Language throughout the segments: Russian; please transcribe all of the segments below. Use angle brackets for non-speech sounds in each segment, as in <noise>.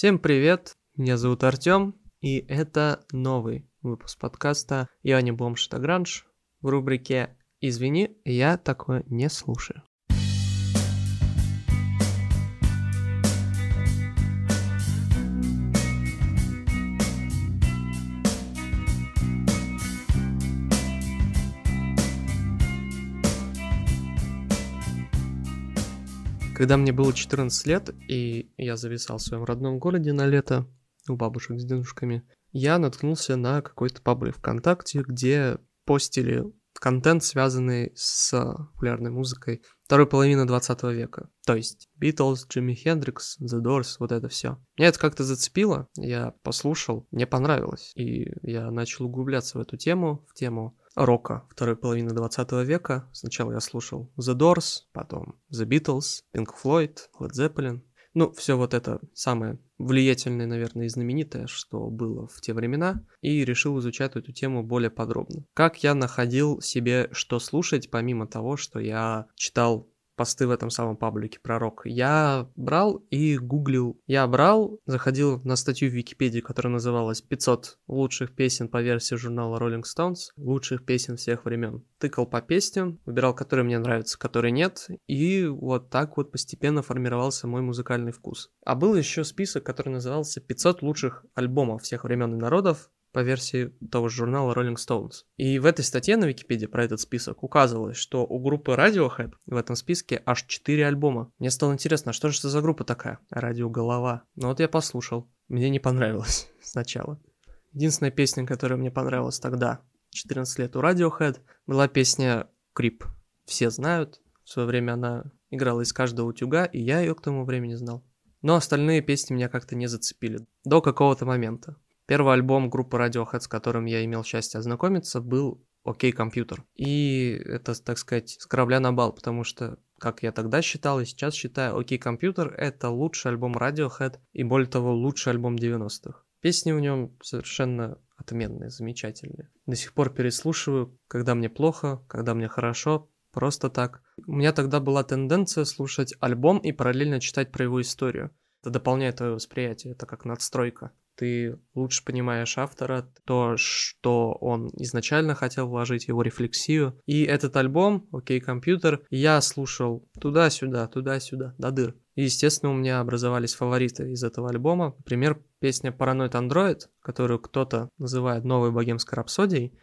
Всем привет, меня зовут Артем, и это новый выпуск подкаста «Я не бомж, это гранж» в рубрике «Извини, я такое не слушаю». Когда мне было 14 лет, и я зависал в своем родном городе на лето у бабушек с дедушками, я наткнулся на какой-то паблик ВКонтакте, где постили контент, связанный с популярной музыкой второй половины 20 века. То есть Beatles, Джимми Хендрикс, The Doors, вот это все. Меня это как-то зацепило, я послушал, мне понравилось. И я начал углубляться в эту тему, в тему рока второй половины 20 века. Сначала я слушал The Doors, потом The Beatles, Pink Floyd, Led Zeppelin. Ну, все вот это самое влиятельное, наверное, и знаменитое, что было в те времена, и решил изучать эту тему более подробно. Как я находил себе что слушать, помимо того, что я читал посты в этом самом паблике про рок. Я брал и гуглил. Я брал, заходил на статью в Википедии, которая называлась «500 лучших песен по версии журнала Rolling Stones, лучших песен всех времен». Тыкал по песням, выбирал, которые мне нравятся, которые нет, и вот так вот постепенно формировался мой музыкальный вкус. А был еще список, который назывался «500 лучших альбомов всех времен и народов», по версии того же журнала Rolling Stones. И в этой статье на Википедии про этот список указывалось, что у группы Radiohead в этом списке аж 4 альбома. Мне стало интересно, а что же это за группа такая? Радиоголова. Ну вот я послушал. Мне не понравилось <laughs> сначала. Единственная песня, которая мне понравилась тогда, 14 лет у Radiohead, была песня Creep. Все знают. В свое время она играла из каждого утюга, и я ее к тому времени знал. Но остальные песни меня как-то не зацепили. До какого-то момента. Первый альбом группы Radiohead, с которым я имел счастье ознакомиться, был «Окей, компьютер». И это, так сказать, с корабля на бал, потому что, как я тогда считал и сейчас считаю, «Окей, компьютер» — это лучший альбом Radiohead и, более того, лучший альбом 90-х. Песни в нем совершенно отменные, замечательные. До сих пор переслушиваю, когда мне плохо, когда мне хорошо, просто так. У меня тогда была тенденция слушать альбом и параллельно читать про его историю. Это дополняет твое восприятие, это как надстройка ты лучше понимаешь автора, то, что он изначально хотел вложить, его рефлексию. И этот альбом, окей, компьютер, я слушал туда-сюда, туда-сюда, до дыр. И, естественно, у меня образовались фавориты из этого альбома. Например, песня Paranoid Android, которую кто-то называет новой богемской рапсодией.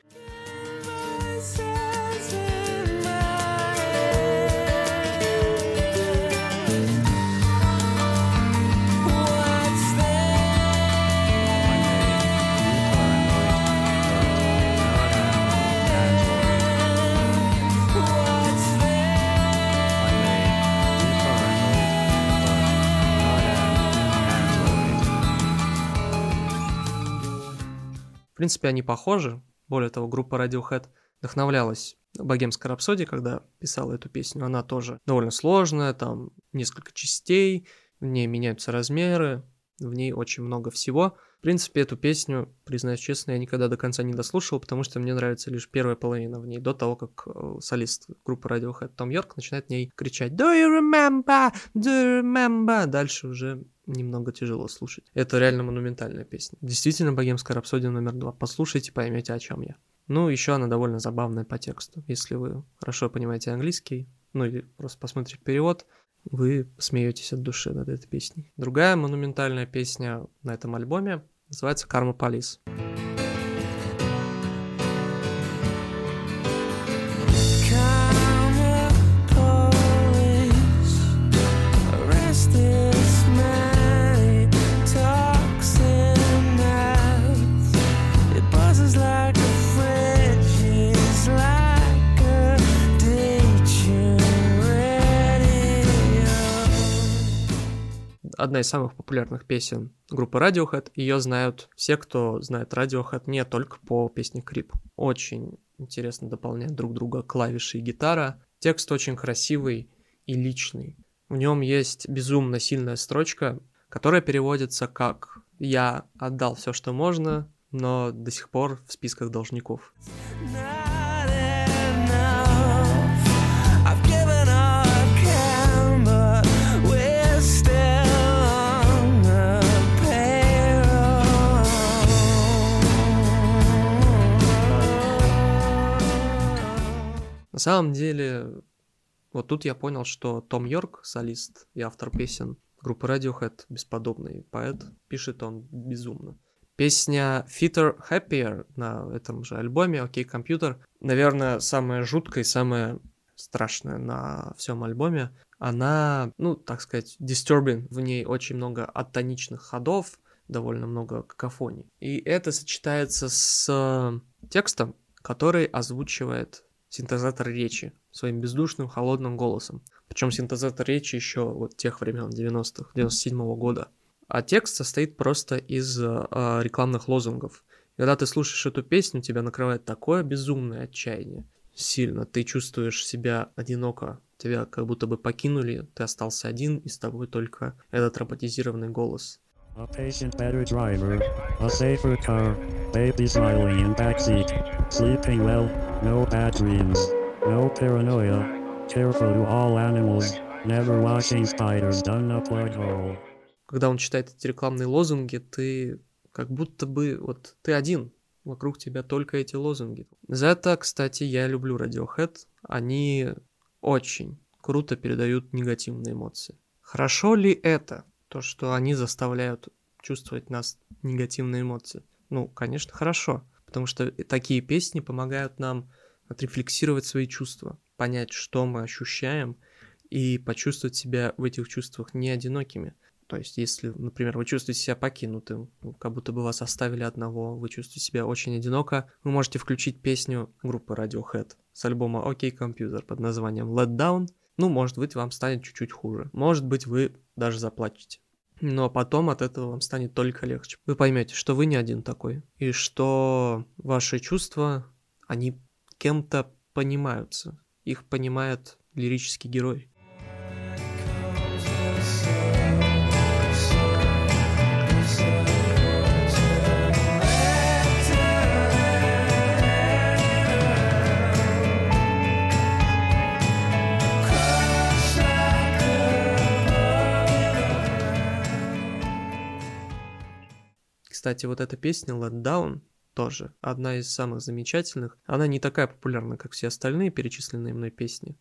В принципе, они похожи. Более того, группа Radiohead вдохновлялась богемской рапсодией, когда писала эту песню. Она тоже довольно сложная, там несколько частей, в ней меняются размеры, в ней очень много всего. В принципе, эту песню, признаюсь честно, я никогда до конца не дослушал, потому что мне нравится лишь первая половина в ней, до того, как э, солист группы Radiohead Том Йорк начинает в ней кричать «Do you remember? Do you remember?» Дальше уже немного тяжело слушать. Это реально монументальная песня. Действительно, богемская рапсодия номер два. Послушайте, поймете, о чем я. Ну, еще она довольно забавная по тексту. Если вы хорошо понимаете английский, ну или просто посмотрите перевод, вы смеетесь от души над этой песней. Другая монументальная песня на этом альбоме называется «Карма Полис». Одна из самых популярных песен группы Radiohead. Ее знают все, кто знает Radiohead не только по песне Creep. Очень интересно дополняют друг друга клавиши и гитара. Текст очень красивый и личный. В нем есть безумно сильная строчка, которая переводится как «Я отдал все, что можно, но до сих пор в списках должников». На самом деле, вот тут я понял, что Том Йорк, солист и автор песен группы Radiohead, бесподобный поэт, пишет он безумно. Песня Fitter Happier на этом же альбоме «Окей, компьютер», наверное, самая жуткая и самая страшная на всем альбоме. Она, ну, так сказать, disturbing, в ней очень много оттоничных ходов, довольно много какофоний. И это сочетается с текстом, который озвучивает синтезатор речи своим бездушным холодным голосом. Причем синтезатор речи еще вот тех времен 90-х, 97 -го года. А текст состоит просто из э, рекламных лозунгов. когда ты слушаешь эту песню, тебя накрывает такое безумное отчаяние. Сильно. Ты чувствуешь себя одиноко. Тебя как будто бы покинули, ты остался один, и с тобой только этот роботизированный голос. A patient better driver, a safer car, baby smiling in backseat, sleeping well, no bad dreams, no paranoia, careful to all animals, never watching spiders down a plug hole когда он читает эти рекламные лозунги, ты как будто бы вот ты один, вокруг тебя только эти лозунги. За это, кстати, я люблю Radiohead. Они очень круто передают негативные эмоции. Хорошо ли это, то, что они заставляют чувствовать нас негативные эмоции? Ну, конечно, хорошо, потому что такие песни помогают нам отрефлексировать свои чувства, понять, что мы ощущаем, и почувствовать себя в этих чувствах не одинокими – то есть, если, например, вы чувствуете себя покинутым, ну, как будто бы вас оставили одного, вы чувствуете себя очень одиноко, вы можете включить песню группы Radiohead с альбома OK Computer под названием Let Down. Ну, может быть, вам станет чуть-чуть хуже. Может быть, вы даже заплачете. Но потом от этого вам станет только легче. Вы поймете, что вы не один такой, и что ваши чувства, они кем-то понимаются. Их понимает лирический герой. Кстати, вот эта песня Let Down тоже одна из самых замечательных. Она не такая популярна, как все остальные перечисленные мной песни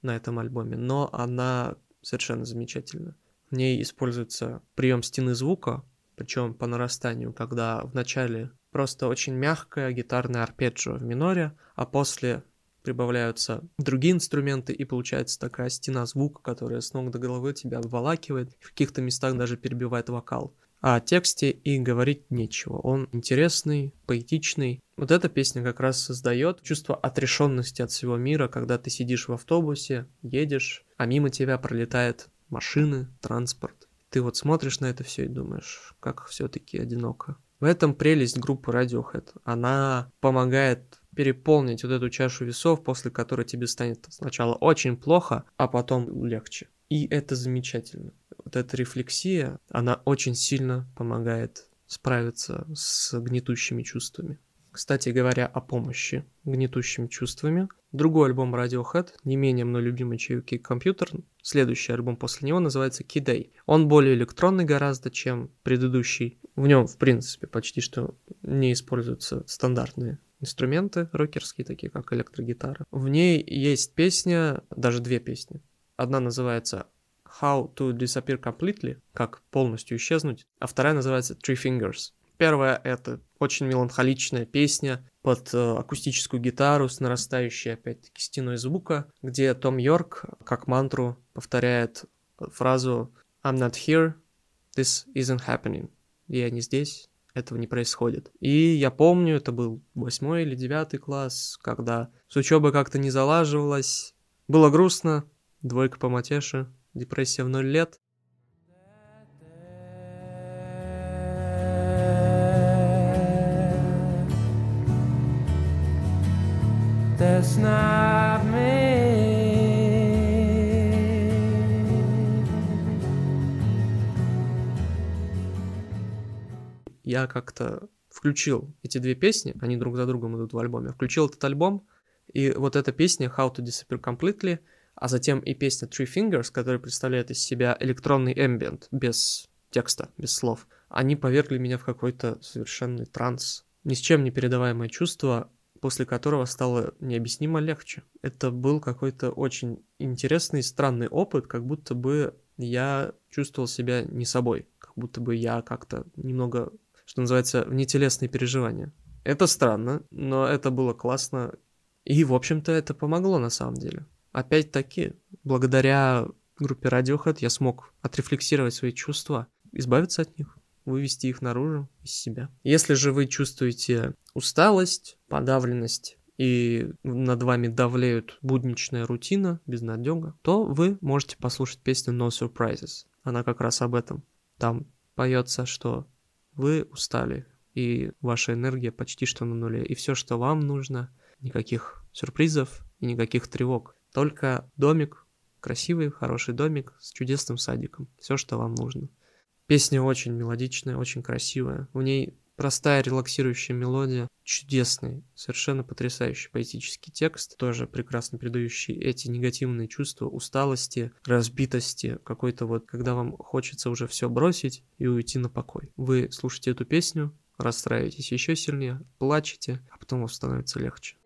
на этом альбоме, но она совершенно замечательна. В ней используется прием стены звука, причем по нарастанию, когда в начале просто очень мягкая гитарная арпеджио в миноре, а после прибавляются другие инструменты, и получается такая стена звука, которая с ног до головы тебя обволакивает, в каких-то местах даже перебивает вокал. А о тексте и говорить нечего. Он интересный, поэтичный. Вот эта песня как раз создает чувство отрешенности от всего мира, когда ты сидишь в автобусе, едешь, а мимо тебя пролетает машины, транспорт. Ты вот смотришь на это все и думаешь, как все-таки одиноко. В этом прелесть группы Radiohead. Она помогает переполнить вот эту чашу весов, после которой тебе станет сначала очень плохо, а потом легче. И это замечательно вот эта рефлексия, она очень сильно помогает справиться с гнетущими чувствами. Кстати говоря, о помощи гнетущими чувствами. Другой альбом Radiohead, не менее мной любимый Чаюки Компьютер, следующий альбом после него называется Kidday. Он более электронный гораздо, чем предыдущий. В нем, в принципе, почти что не используются стандартные инструменты рокерские, такие как электрогитара. В ней есть песня, даже две песни. Одна называется How to Disappear Completely, как полностью исчезнуть, а вторая называется Three Fingers. Первая — это очень меланхоличная песня под э, акустическую гитару с нарастающей, опять-таки, стеной звука, где Том Йорк, как мантру, повторяет фразу «I'm not here, this isn't happening». Я не здесь, этого не происходит. И я помню, это был восьмой или девятый класс, когда с учебы как-то не залаживалось, было грустно, двойка по матеше, Депрессия в ноль лет. That's not me. Я как-то включил эти две песни, они друг за другом идут в альбоме. Включил этот альбом, и вот эта песня How to Disappear Completely — а затем и песня Three Fingers, которая представляет из себя электронный эмбиент, без текста, без слов. Они повергли меня в какой-то совершенный транс. Ни с чем не передаваемое чувство, после которого стало необъяснимо легче. Это был какой-то очень интересный, странный опыт, как будто бы я чувствовал себя не собой, как будто бы я как-то немного, что называется, внетелесные переживания. Это странно, но это было классно, и, в общем-то, это помогло на самом деле. Опять-таки, благодаря группе Radiohead я смог отрефлексировать свои чувства, избавиться от них вывести их наружу из себя. Если же вы чувствуете усталость, подавленность и над вами давлеют будничная рутина, безнадега, то вы можете послушать песню No Surprises. Она как раз об этом. Там поется, что вы устали, и ваша энергия почти что на нуле. И все, что вам нужно, никаких сюрпризов и никаких тревог. Только домик, красивый, хороший домик с чудесным садиком. Все, что вам нужно. Песня очень мелодичная, очень красивая. В ней простая релаксирующая мелодия, чудесный, совершенно потрясающий поэтический текст, тоже прекрасно передающий эти негативные чувства усталости, разбитости, какой-то вот, когда вам хочется уже все бросить и уйти на покой. Вы слушаете эту песню, расстраиваетесь еще сильнее, плачете, а потом вам становится легче.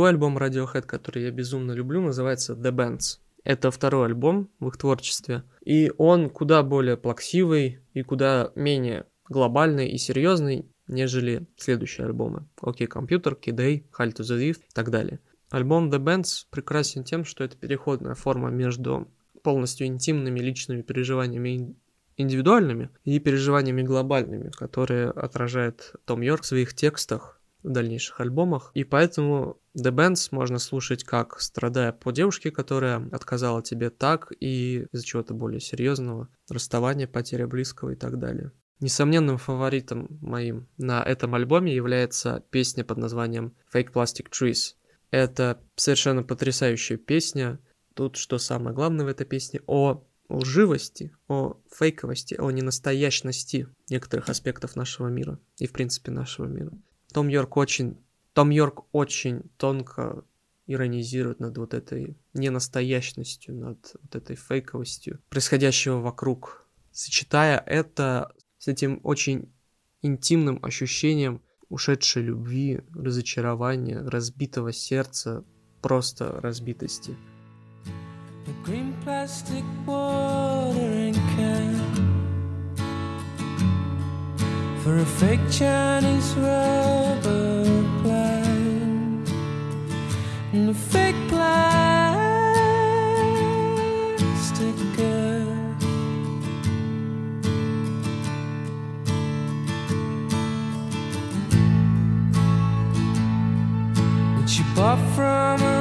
Другой альбом Radiohead, который я безумно люблю, называется The Bands. Это второй альбом в их творчестве. И он куда более плаксивый и куда менее глобальный и серьезный, нежели следующие альбомы. Окей, okay, компьютер, Kid Hall to the Lift и так далее. Альбом The Bands прекрасен тем, что это переходная форма между полностью интимными личными переживаниями индивидуальными и переживаниями глобальными, которые отражает Том Йорк в своих текстах в дальнейших альбомах. И поэтому The Bands можно слушать как страдая по девушке, которая отказала тебе так, и из-за чего-то более серьезного, расставания, потеря близкого и так далее. Несомненным фаворитом моим на этом альбоме является песня под названием Fake Plastic Trees. Это совершенно потрясающая песня. Тут, что самое главное в этой песне, о лживости, о фейковости, о ненастоящности некоторых аспектов нашего мира и, в принципе, нашего мира. Том Йорк очень, Том Йорк очень тонко иронизирует над вот этой ненастоящностью, над вот этой фейковостью происходящего вокруг, сочетая это с этим очень интимным ощущением ушедшей любви, разочарования, разбитого сердца, просто разбитости. The green plastic watering for a fake Chinese rubber plant and a fake plastic girl. That she bought from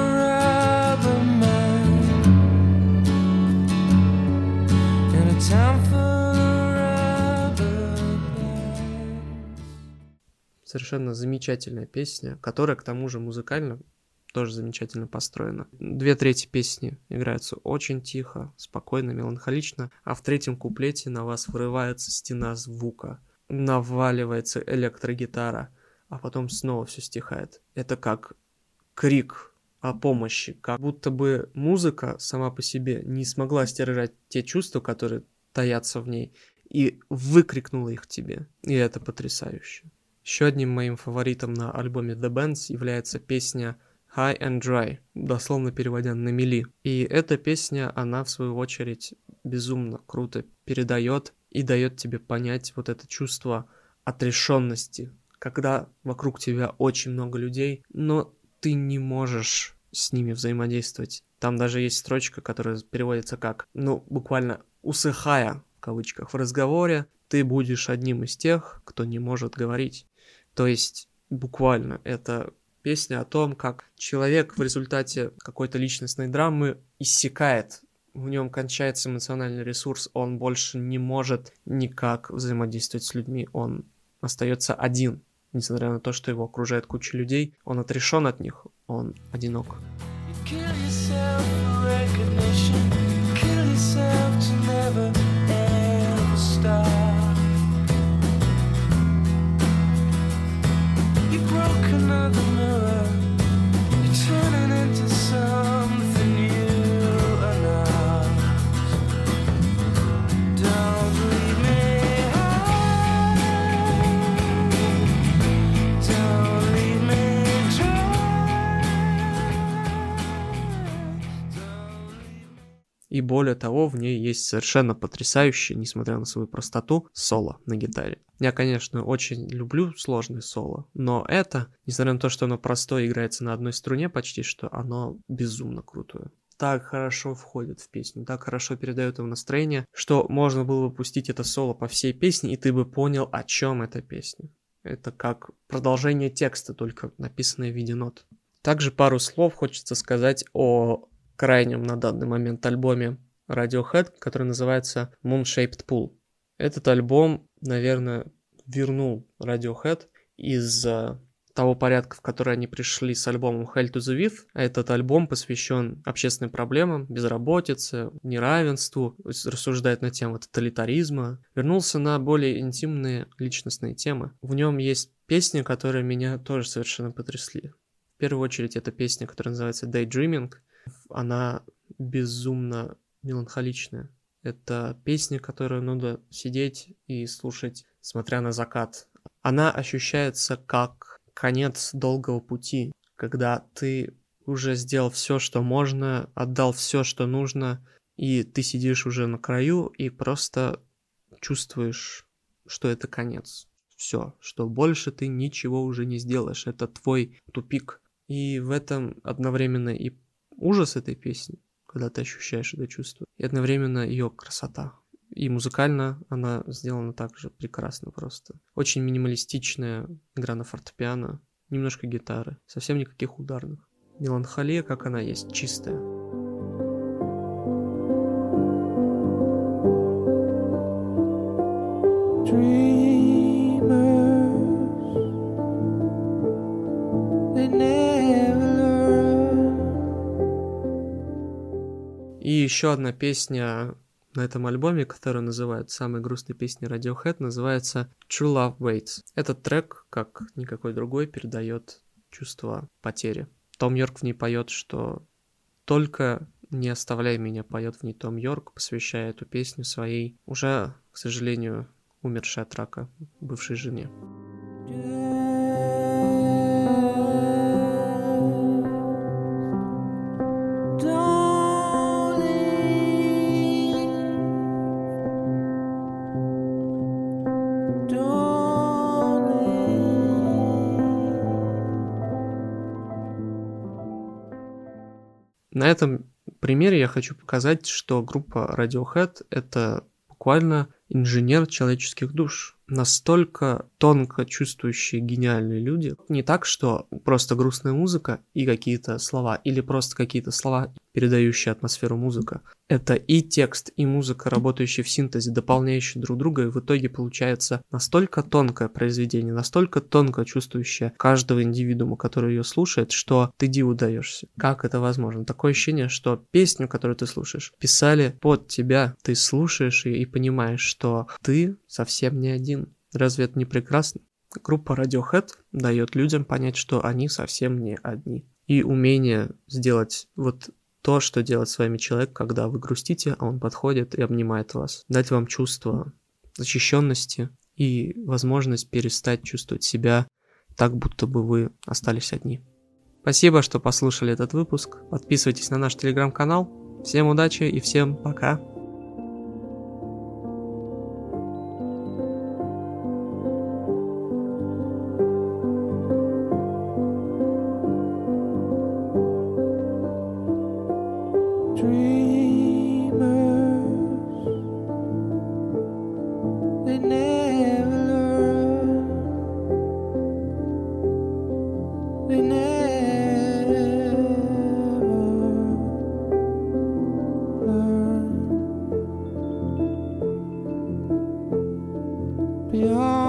Совершенно замечательная песня, которая к тому же музыкально тоже замечательно построена. Две трети песни играются очень тихо, спокойно, меланхолично, а в третьем куплете на вас врывается стена звука, наваливается электрогитара, а потом снова все стихает. Это как крик о помощи, как будто бы музыка сама по себе не смогла стержать те чувства, которые таятся в ней, и выкрикнула их тебе. И это потрясающе. Еще одним моим фаворитом на альбоме The Bands является песня High and Dry, дословно переводя на мели. И эта песня, она в свою очередь безумно круто передает и дает тебе понять вот это чувство отрешенности, когда вокруг тебя очень много людей, но ты не можешь с ними взаимодействовать. Там даже есть строчка, которая переводится как, ну, буквально усыхая, в кавычках, в разговоре, ты будешь одним из тех, кто не может говорить. То есть буквально это песня о том, как человек в результате какой-то личностной драмы иссякает, в нем кончается эмоциональный ресурс, он больше не может никак взаимодействовать с людьми, он остается один, несмотря на то, что его окружает куча людей, он отрешен от них, он одинок. You yourself to of the mirror И более того, в ней есть совершенно потрясающее, несмотря на свою простоту, соло на гитаре. Я, конечно, очень люблю сложные соло, но это, несмотря на то, что оно простое играется на одной струне почти что, оно безумно крутое. Так хорошо входит в песню, так хорошо передает его настроение, что можно было бы пустить это соло по всей песне, и ты бы понял, о чем эта песня. Это как продолжение текста, только написанное в виде нот. Также пару слов хочется сказать о крайнем на данный момент альбоме Radiohead, который называется Moon Shaped Pool. Этот альбом, наверное, вернул Radiohead из того порядка, в который они пришли с альбомом Hell to the With. Этот альбом посвящен общественным проблемам, безработице, неравенству, рассуждает на тему тоталитаризма. Вернулся на более интимные личностные темы. В нем есть песни, которые меня тоже совершенно потрясли. В первую очередь это песня, которая называется Daydreaming. Она безумно меланхоличная. Это песня, которую надо сидеть и слушать, смотря на закат. Она ощущается как конец долгого пути, когда ты уже сделал все, что можно, отдал все, что нужно, и ты сидишь уже на краю и просто чувствуешь, что это конец. Все, что больше ты ничего уже не сделаешь. Это твой тупик. И в этом одновременно и ужас этой песни, когда ты ощущаешь это чувство, и одновременно ее красота. И музыкально она сделана также прекрасно просто. Очень минималистичная игра на фортепиано, немножко гитары, совсем никаких ударных. Меланхолия, как она есть, чистая. Еще одна песня на этом альбоме, которая называют самой грустной песней Radiohead, называется True Love Waits. Этот трек, как никакой другой, передает чувство потери. Том Йорк в ней поет, что только не оставляй меня, поет в ней Том Йорк, посвящая эту песню своей уже, к сожалению, умершей от рака бывшей жене. На этом примере я хочу показать, что группа Radiohead — это буквально инженер человеческих душ. Настолько тонко чувствующие гениальные люди. Не так, что просто грустная музыка и какие-то слова, или просто какие-то слова, передающие атмосферу музыка. Это и текст, и музыка, работающие в синтезе, дополняющие друг друга, и в итоге получается настолько тонкое произведение, настолько тонко чувствующее каждого индивидуума, который ее слушает, что ты диву даешься. Как это возможно? Такое ощущение, что песню, которую ты слушаешь, писали под тебя, ты слушаешь ее и понимаешь, что ты совсем не один. Разве это не прекрасно? Группа Radiohead дает людям понять, что они совсем не одни. И умение сделать вот то, что делает с вами человек, когда вы грустите, а он подходит и обнимает вас. Дать вам чувство защищенности и возможность перестать чувствовать себя так, будто бы вы остались одни. Спасибо, что послушали этот выпуск. Подписывайтесь на наш телеграм-канал. Всем удачи и всем пока. 不要。